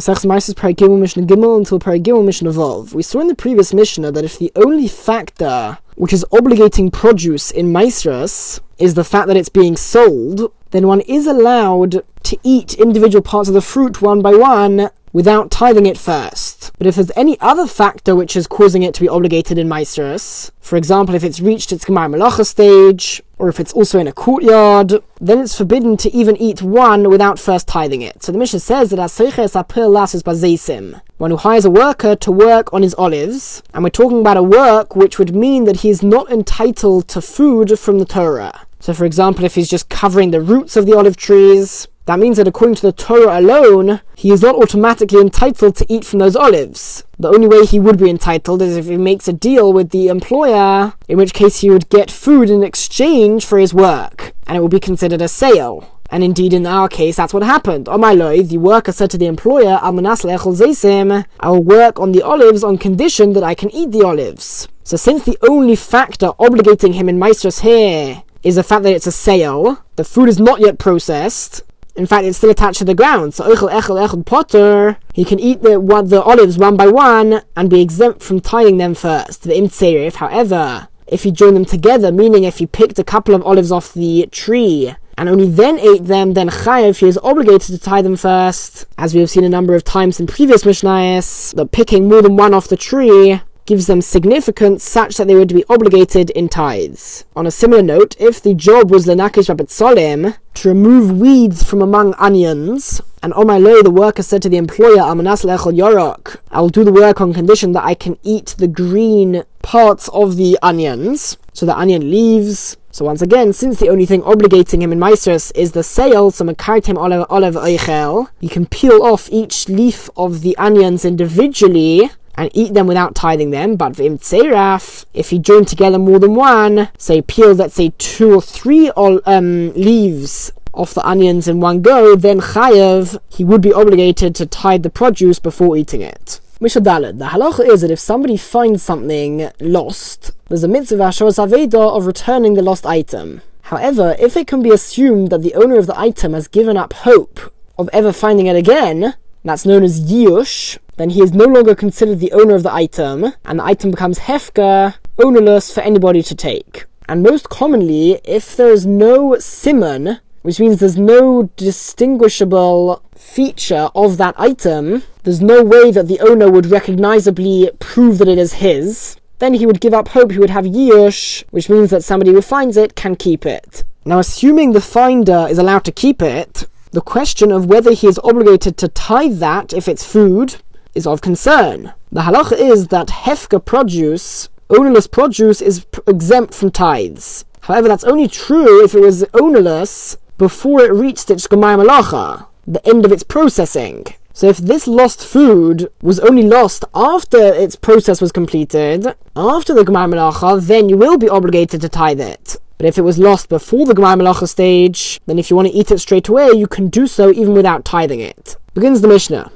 Masechus Maisis Paragimel Mishnah Gimel until Paragimel Mishnah Vov. We saw in the previous Mishnah that if the only factor which is obligating produce in Maisras is the fact that it's being sold, then one is allowed to eat individual parts of the fruit one by one without tithing it first. But if there's any other factor which is causing it to be obligated in Maestros, for example, if it's reached its Gemar Malacha stage, or if it's also in a courtyard, then it's forbidden to even eat one without first tithing it. So the Mishnah says that Aseiches Apil Lasis Bazeisim, one who hires a worker to work on his olives, and we're talking about a work which would mean that he is not entitled to food from the Torah. So, for example, if he's just covering the roots of the olive trees, that means that according to the Torah alone, he is not automatically entitled to eat from those olives. The only way he would be entitled is if he makes a deal with the employer, in which case he would get food in exchange for his work, and it would be considered a sale. And indeed, in our case, that's what happened. On my loy, the worker said to the employer, I will work on the olives on condition that I can eat the olives. So since the only factor obligating him in Maestros here is the fact that it's a sale. The food is not yet processed. In fact, it's still attached to the ground. So echel echel echel potter, he can eat the the olives one by one and be exempt from tying them first. The imtserif, however, if he joined them together, meaning if he picked a couple of olives off the tree and only then ate them, then chayev he is obligated to tie them first, as we have seen a number of times in previous mishnayos. That picking more than one off the tree gives them significance such that they would be obligated in tithes. On a similar note, if the job was lenakish solim to remove weeds from among onions, and on my low, the worker said to the employer, Amanas lechol yorok, I will do the work on condition that I can eat the green parts of the onions, so the onion leaves. So once again, since the only thing obligating him in Meisters is the sale, so Makartim olive olive eichel, you can peel off each leaf of the onions individually, and eat them without tithing them. But v'im tseraf, if he joined together more than one, say peeled, let's say two or three um, leaves off the onions in one go, then chayev, he would be obligated to tithe the produce before eating it. Mishnah Daled. The halacha is that if somebody finds something lost, there's a mitzvah Aveda of returning the lost item. However, if it can be assumed that the owner of the item has given up hope of ever finding it again, that's known as Yush, then he is no longer considered the owner of the item, and the item becomes hefka, ownerless for anybody to take. And most commonly, if there is no simon, which means there's no distinguishable feature of that item, there's no way that the owner would recognizably prove that it is his, then he would give up hope he would have yush, which means that somebody who finds it can keep it. Now, assuming the finder is allowed to keep it, the question of whether he is obligated to tithe that if it's food is of concern. The halacha is that hefka produce, ownerless produce, is exempt from tithes. However, that's only true if it was ownerless before it reached its gemar malacha, the end of its processing. So if this lost food was only lost after its process was completed, after the gemar malacha, then you will be obligated to tithe it. But if it was lost before the Gemar Malacha stage, then if you want to eat it straight away, you can do so even without tithing it. Begins the Mishnah.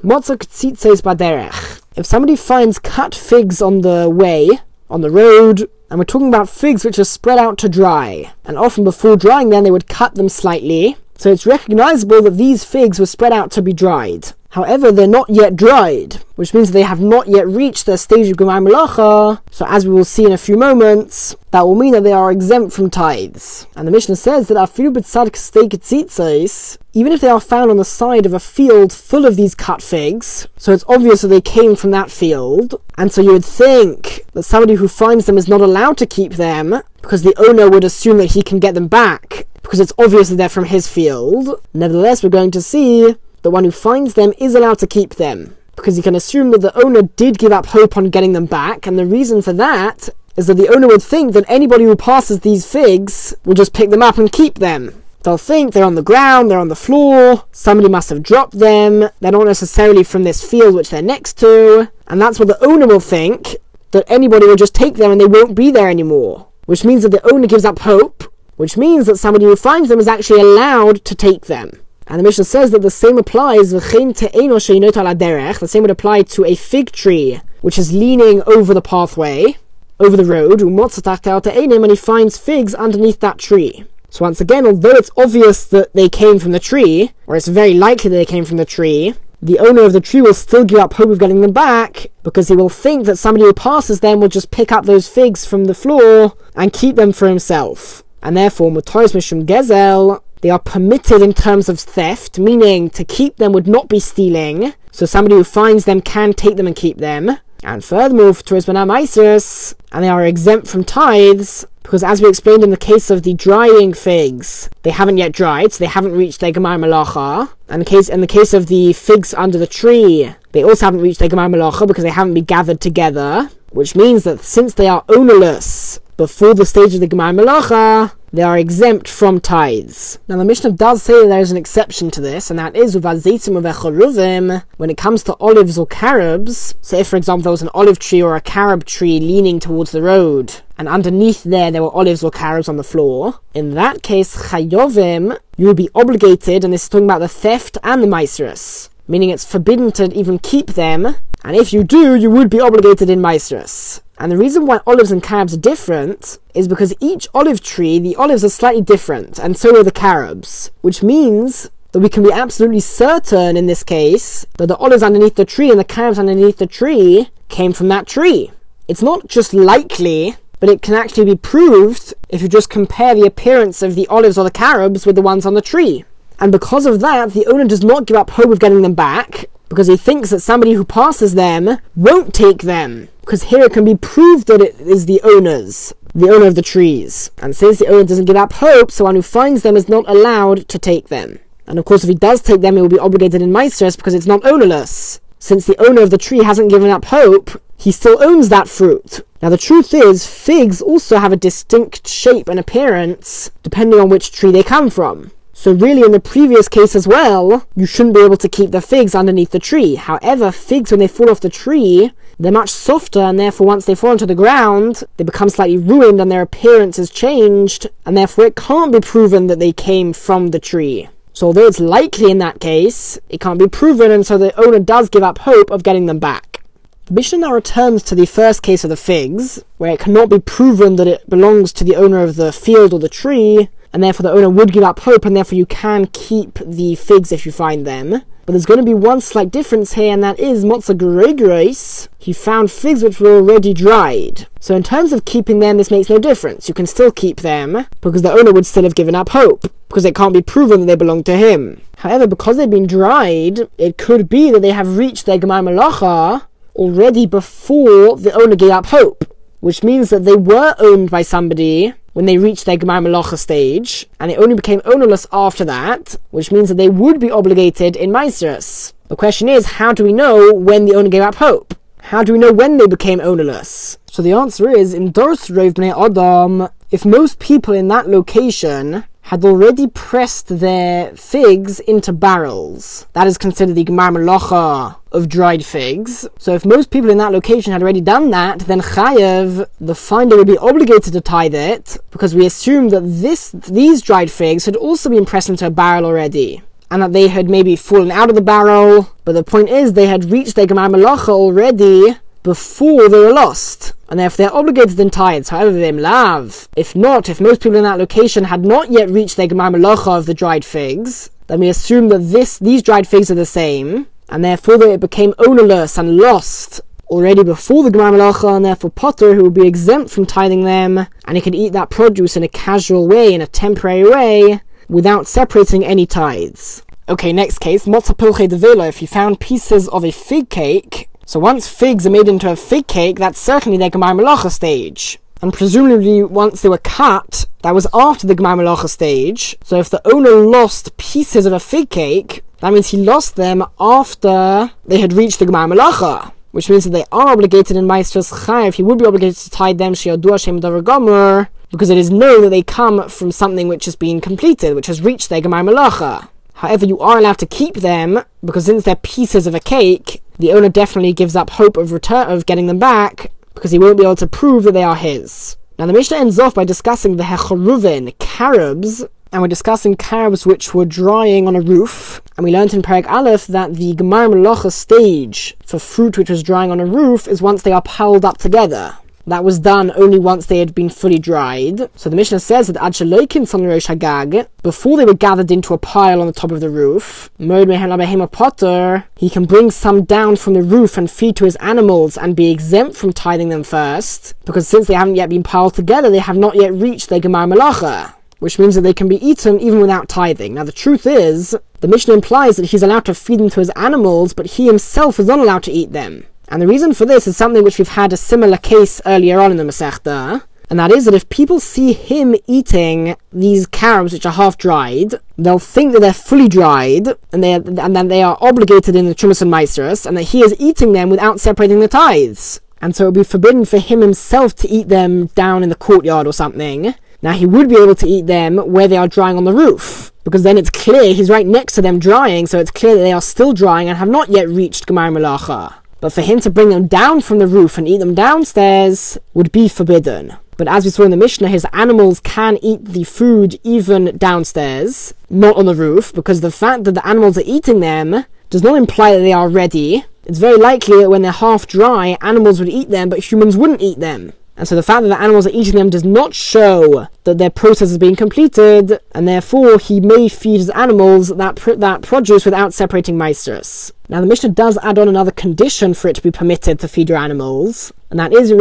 baderech. If somebody finds cut figs on the way, on the road, and we're talking about figs which are spread out to dry, and often before drying them they would cut them slightly, so it's recognizable that these figs were spread out to be dried. However, they're not yet dried, which means they have not yet reached the stage of Gemar Malacha. So, as we will see in a few moments, that will mean that they are exempt from tithes. And the Mishnah says that b'tzadik steak even if they are found on the side of a field full of these cut figs, so it's obvious that they came from that field, and so you would think that somebody who finds them is not allowed to keep them because the owner would assume that he can get them back because it's obvious that they're from his field. Nevertheless, we're going to see the one who finds them is allowed to keep them, because you can assume that the owner did give up hope on getting them back, and the reason for that is that the owner would think that anybody who passes these figs will just pick them up and keep them. They'll think they're on the ground, they're on the floor, somebody must have dropped them, they're not necessarily from this field which they're next to, and that's what the owner will think, that anybody will just take them and they won't be there anymore. Which means that the owner gives up hope, which means that somebody who finds them is actually allowed to take them. And the Mishnah says that the same applies, the same would apply to a fig tree, which is leaning over the pathway, over the road, and he finds figs underneath that tree. So once again, although it's obvious that they came from the tree, or it's very likely that they came from the tree, the owner of the tree will still give up hope of getting them back because he will think that somebody who passes them will just pick up those figs from the floor and keep them for himself. And therefore, Mutoris Mishum Gezel, they are permitted in terms of theft, meaning to keep them would not be stealing. So somebody who finds them can take them and keep them. And furthermore, for Isis, and they are exempt from tithes, because as we explained in the case of the drying figs, they haven't yet dried, so they haven't reached their Gemar Malacha. And the case in the case of the figs under the tree, they also haven't reached their Gemar Malacha because they haven't been gathered together. Which means that since they are ownerless before the stage of the Gemar Malacha, they are exempt from tithes. Now, the Mishnah does say that there is an exception to this, and that is with azitim of when it comes to olives or carobs. So, if, for example, there was an olive tree or a carob tree leaning towards the road, and underneath there there were olives or carobs on the floor, in that case, chayovim, you would be obligated, and this is talking about the theft and the maestris, meaning it's forbidden to even keep them, and if you do, you would be obligated in maestris. And the reason why olives and carobs are different is because each olive tree, the olives are slightly different, and so are the carobs, which means that we can be absolutely certain in this case that the olives underneath the tree and the carobs underneath the tree came from that tree. It's not just likely, but it can actually be proved if you just compare the appearance of the olives or the carobs with the ones on the tree. And because of that, the owner does not give up hope of getting them back, because he thinks that somebody who passes them won't take them. Because here it can be proved that it is the owners, the owner of the trees. And since the owner doesn't give up hope, so one who finds them is not allowed to take them. And of course, if he does take them, he will be obligated in Maestros because it's not ownerless. Since the owner of the tree hasn't given up hope, he still owns that fruit. Now, the truth is, figs also have a distinct shape and appearance depending on which tree they come from. So really in the previous case as well, you shouldn't be able to keep the figs underneath the tree. However, figs when they fall off the tree, they're much softer and therefore once they fall onto the ground, they become slightly ruined and their appearance is changed, and therefore it can't be proven that they came from the tree. So although it's likely in that case, it can't be proven and so the owner does give up hope of getting them back. The Mishnah now returns to the first case of the figs, where it cannot be proven that it belongs to the owner of the field or the tree, and therefore the owner would give up hope, and therefore you can keep the figs if you find them. But there's going to be one slight difference here, and that is Motza Gregores. He found figs which were already dried. So in terms of keeping them, this makes no difference. You can still keep them, because the owner would still have given up hope, because it can't be proven that they belong to him. However, because they've been dried, it could be that they have reached their Gemar Malacha already before the owner gave up hope, which means that they were owned by somebody when they reached their Gemar Malacha stage, and they only became ownerless after that, which means that they would be obligated in Maestros. The question is, how do we know when the owner gave up hope? How do we know when they became ownerless? So the answer is, in Dors Rov Bnei Adam, if most people in that location had already pressed their figs into barrels. That is considered the Gemar Malacha of dried figs. So if most people in that location had already done that, then Chayev, the finder, would be obligated to tithe it, because we assume that this these dried figs had also been pressed into a barrel already. And that they had maybe fallen out of the barrel, but the point is they had reached their Gemar Malacha already before they were lost. And if they're obligated in tithes, however they lav. If not, if most people in that location had not yet reached their Gemar Malacha of the dried figs, then we assume that this these dried figs are the same, and therefore that it became ownerless and lost already before the Gemar Malacha, and therefore Potter, who would be exempt from tithing them, and he could eat that produce in a casual way, in a temporary way, without separating any tithes. Okay, next case, Motza Pilche de Vela. If you found pieces of a fig cake so once figs are made into a fig cake, that's certainly their Gemar Malacha stage. And presumably, once they were cut, that was after the Gemar Malacha stage. So if the owner lost pieces of a fig cake, that means he lost them after they had reached the Gemar Malacha. Which means that they are obligated in Maestros Chayiv. He would be obligated to tie them Shiadu Hashem Gomer, because it is known that they come from something which has been completed, which has reached their Gemar Malacha. However, you are allowed to keep them because since they're pieces of a cake, the owner definitely gives up hope of return of getting them back because he won't be able to prove that they are his. Now the Mishnah ends off by discussing the hecharuvin carobs, and we're discussing carobs which were drying on a roof. And we learned in Perek Aleph that the Gemar Malacha stage for fruit which was drying on a roof is once they are piled up together. That was done only once they had been fully dried. So the Mishnah says that Ad Rosh Hagag, before they were gathered into a pile on the top of the roof, Potter, he can bring some down from the roof and feed to his animals and be exempt from tithing them first, because since they haven't yet been piled together, they have not yet reached their Gemar Malacha which means that they can be eaten even without tithing. Now, the truth is, the Mishnah implies that he's allowed to feed them to his animals, but he himself is not allowed to eat them. And the reason for this is something which we've had a similar case earlier on in the Masechta, and that is that if people see him eating these carobs which are half dried, they'll think that they're fully dried, and they and that they are obligated in the Trumas and Maestras, and that he is eating them without separating the tithes. And so it would be forbidden for him himself to eat them down in the courtyard or something. Now he would be able to eat them where they are drying on the roof, because then it's clear he's right next to them drying, so it's clear that they are still drying and have not yet reached Gemar Malacha. But for him to bring them down from the roof and eat them downstairs would be forbidden. But as we saw in the Mishnah, his animals can eat the food even downstairs, not on the roof, because the fact that the animals are eating them does not imply that they are ready. It's very likely that when they're half dry, animals would eat them, but humans wouldn't eat them. And so the fact that the animals are eating them does not show that their process is being completed, and therefore he may feed his animals that, pr- that produce without separating maesters. Now the Mishnah does add on another condition for it to be permitted to feed your animals, and that is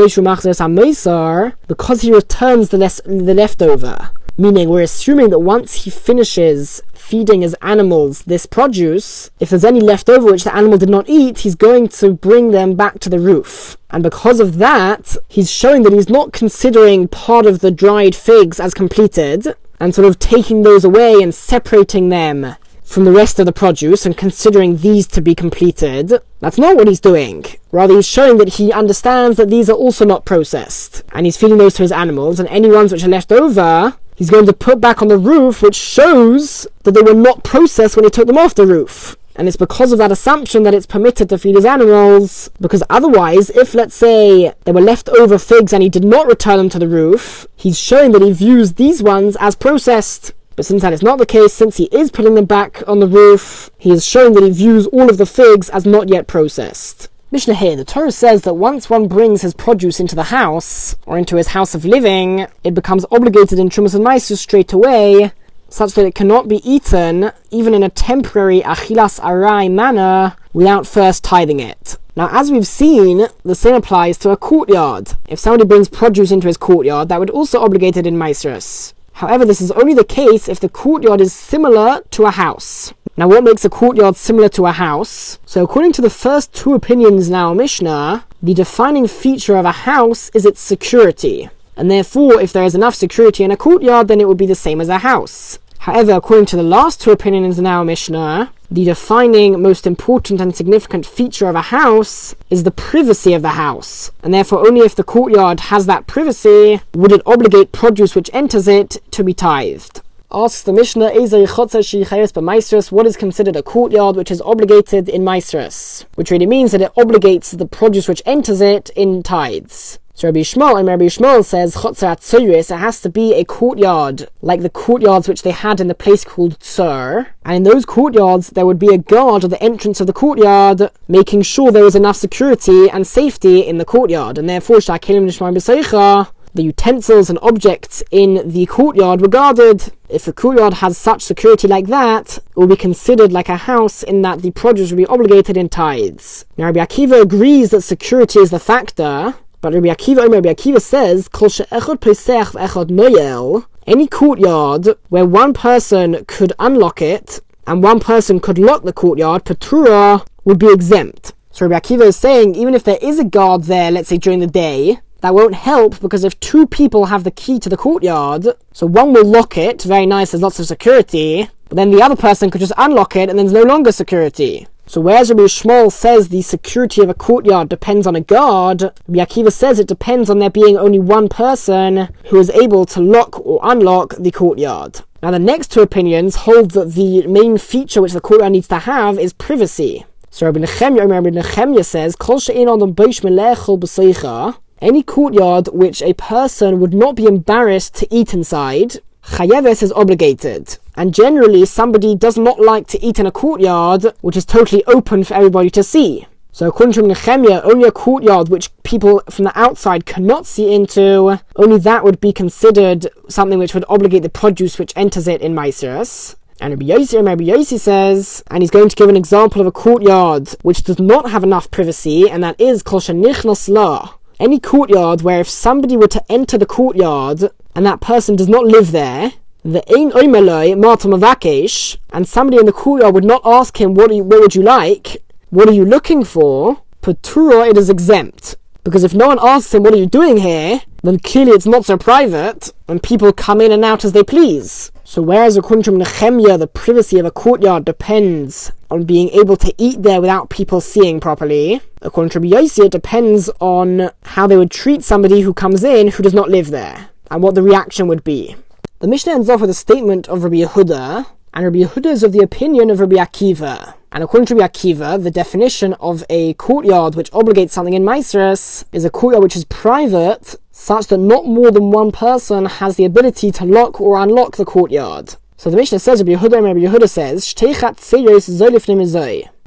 because he returns the, les- the leftover. Meaning, we're assuming that once he finishes feeding his animals this produce, if there's any left over which the animal did not eat, he's going to bring them back to the roof. And because of that, he's showing that he's not considering part of the dried figs as completed, and sort of taking those away and separating them from the rest of the produce and considering these to be completed. That's not what he's doing. Rather, he's showing that he understands that these are also not processed, and he's feeding those to his animals, and any ones which are left over, he's going to put back on the roof, which shows that they were not processed when he took them off the roof. And it's because of that assumption that it's permitted to feed his animals, because otherwise, if let's say there were leftover figs and he did not return them to the roof, he's showing that he views these ones as processed. But since that is not the case, since he is putting them back on the roof, he is showing that he views all of the figs as not yet processed. Mishnah here, the Torah says that once one brings his produce into the house, or into his house of living, it becomes obligated in Trumas and Maisus straight away, such that it cannot be eaten, even in a temporary achilas arai manner, without first tithing it. Now, as we've seen, the same applies to a courtyard. If somebody brings produce into his courtyard, that would also obligate it in Maestras. However, this is only the case if the courtyard is similar to a house. Now, what makes a courtyard similar to a house? So, according to the first two opinions in our Mishnah, the defining feature of a house is its security. And therefore, if there is enough security in a courtyard, then it would be the same as a house. However, according to the last two opinions in our Mishnah, the defining, most important, and significant feature of a house is the privacy of the house. And therefore, only if the courtyard has that privacy would it obligate produce which enters it to be tithed asks the Mishnah, what is considered a courtyard which is obligated in Maestras? Which really means that it obligates the produce which enters it in tithes. So Rabbi Yishmael and Rabbi Yishmael says Chotzer it has to be a courtyard, like the courtyards which they had in the place called Tzur. And in those courtyards, there would be a guard at the entrance of the courtyard, making sure there was enough security and safety in the courtyard. And therefore, Shakelim Nishmar B'Seicha, the utensils and objects in the courtyard were guarded. If the courtyard has such security like that, it will be considered like a house in that the produce will be obligated in tithes. Now Rabbi Akiva agrees that security is the factor, but Rabbi Akiva, Rabbi Akiva says, any courtyard where one person could unlock it and one person could lock the courtyard, Patura would be exempt. So Rabbi Akiva is saying, even if there is a guard there, let's say during the day, that won't help because if two people have the key to the courtyard, so one will lock it, very nice, there's lots of security, but then the other person could just unlock it and then there's no longer security. So whereas Rabbi Yishmael says the security of a courtyard depends on a guard, Rabbi Akiva says it depends on there being only one person who is able to lock or unlock the courtyard. Now the next two opinions hold that the main feature which the courtyard needs to have is privacy. So Rabbi Nechemya, Rabbi Nechemya says, Kol on the any courtyard which a person would not be embarrassed to eat inside, Chayeves is obligated. And generally, somebody does not like to eat in a courtyard which is totally open for everybody to see. So according to Nehemiah, only a courtyard which people from the outside cannot see into, only that would be considered something which would obligate the produce which enters it in Maiseris. And Rabbi Yossi, Rabbi Yossi says, and he's going to give an example of a courtyard which does not have enough privacy, and that is kol shenichnas. Any courtyard where if somebody were to enter the courtyard and that person does not live there, the ein oimeloi martamavakesh, and somebody in the courtyard would not ask him, what, you, what would you like? What are you looking for? Patura, it is exempt. Because if no one asks him, what are you doing here? Then clearly it's not so private, and people come in and out as they please. So whereas according to Nehemiah, the privacy of a courtyard depends on being able to eat there without people seeing properly, according to Rabbi it depends on how they would treat somebody who comes in who does not live there, and what the reaction would be. The Mishnah ends off with a statement of Rabbi Yehuda, and Rabbi Yehuda is of the opinion of Rabbi Akiva. And according to Rabbi Akiva, the definition of a courtyard which obligates something in Maasros is a courtyard which is private, such that not more than one person has the ability to lock or unlock the courtyard. So the Mishnah says, Rabbi Yehuda Rabbi Yehuda says,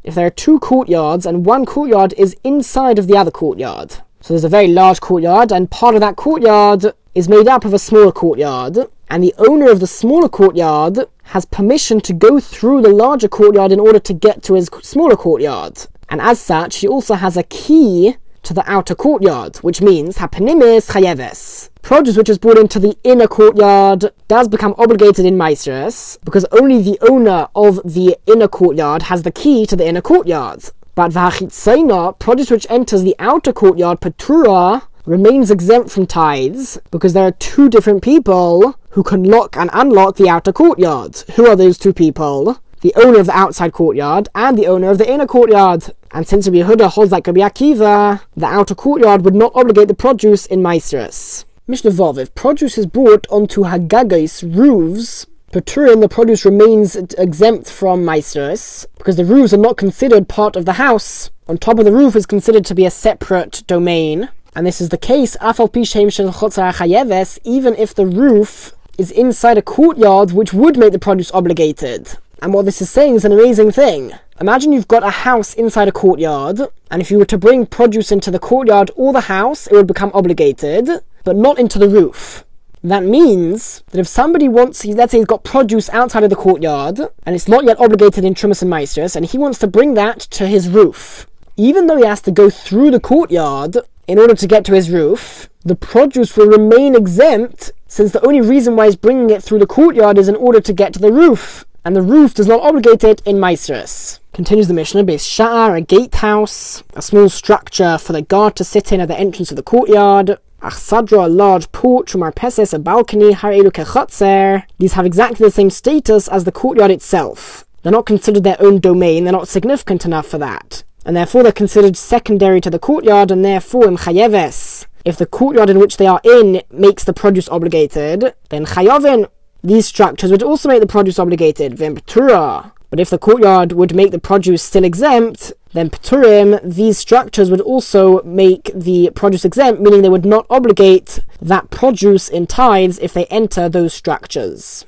if there are two courtyards and one courtyard is inside of the other courtyard. So there's a very large courtyard, and part of that courtyard is made up of a smaller courtyard, and the owner of the smaller courtyard has permission to go through the larger courtyard in order to get to his smaller courtyard. And as such, he also has a key to the outer courtyard, which means hapenimis chayeves. Produce which is brought into the inner courtyard does become obligated in Maestros because only the owner of the inner courtyard has the key to the inner courtyard. But v'achitzaina, produce which enters the outer courtyard, patura, remains exempt from tithes because there are two different people who can lock and unlock the outer courtyard. Who are those two people? The owner of the outside courtyard and the owner of the inner courtyard. And since Rabbi Yehuda holds like Rabbi Akiva, the outer courtyard would not obligate the produce in Maestris. Mishnah Vov, if produce is brought onto Hagagais roofs, Paturin, the produce remains exempt from Maestris, because the roofs are not considered part of the house. On top of the roof is considered to be a separate domain. And this is the case, even if the roof is inside a courtyard which would make the produce obligated. And what this is saying is an amazing thing. Imagine you've got a house inside a courtyard, and if you were to bring produce into the courtyard or the house, it would become obligated, but not into the roof. That means that if somebody wants, let's say he's got produce outside of the courtyard, and it's not yet obligated in Trumas and Meisters, and he wants to bring that to his roof, even though he has to go through the courtyard in order to get to his roof, the produce will remain exempt since the only reason why he's bringing it through the courtyard is in order to get to the roof, and the roof does not obligate it in Maestris. Continues the Mishnah, base Sha'ar, a gatehouse, a small structure for the guard to sit in at the entrance of the courtyard, Achsadra, a large porch, Marpeses, a balcony, Harelu Kechatzer. These have exactly the same status as the courtyard itself. They're not considered their own domain, they're not significant enough for that. And therefore they're considered secondary to the courtyard, and therefore im chayeves. If the courtyard in which they are in makes the produce obligated, then chayovin, these structures would also make the produce obligated, then petura. But if the courtyard would make the produce still exempt, then peturim, these structures would also make the produce exempt, meaning they would not obligate that produce in tithes if they enter those structures.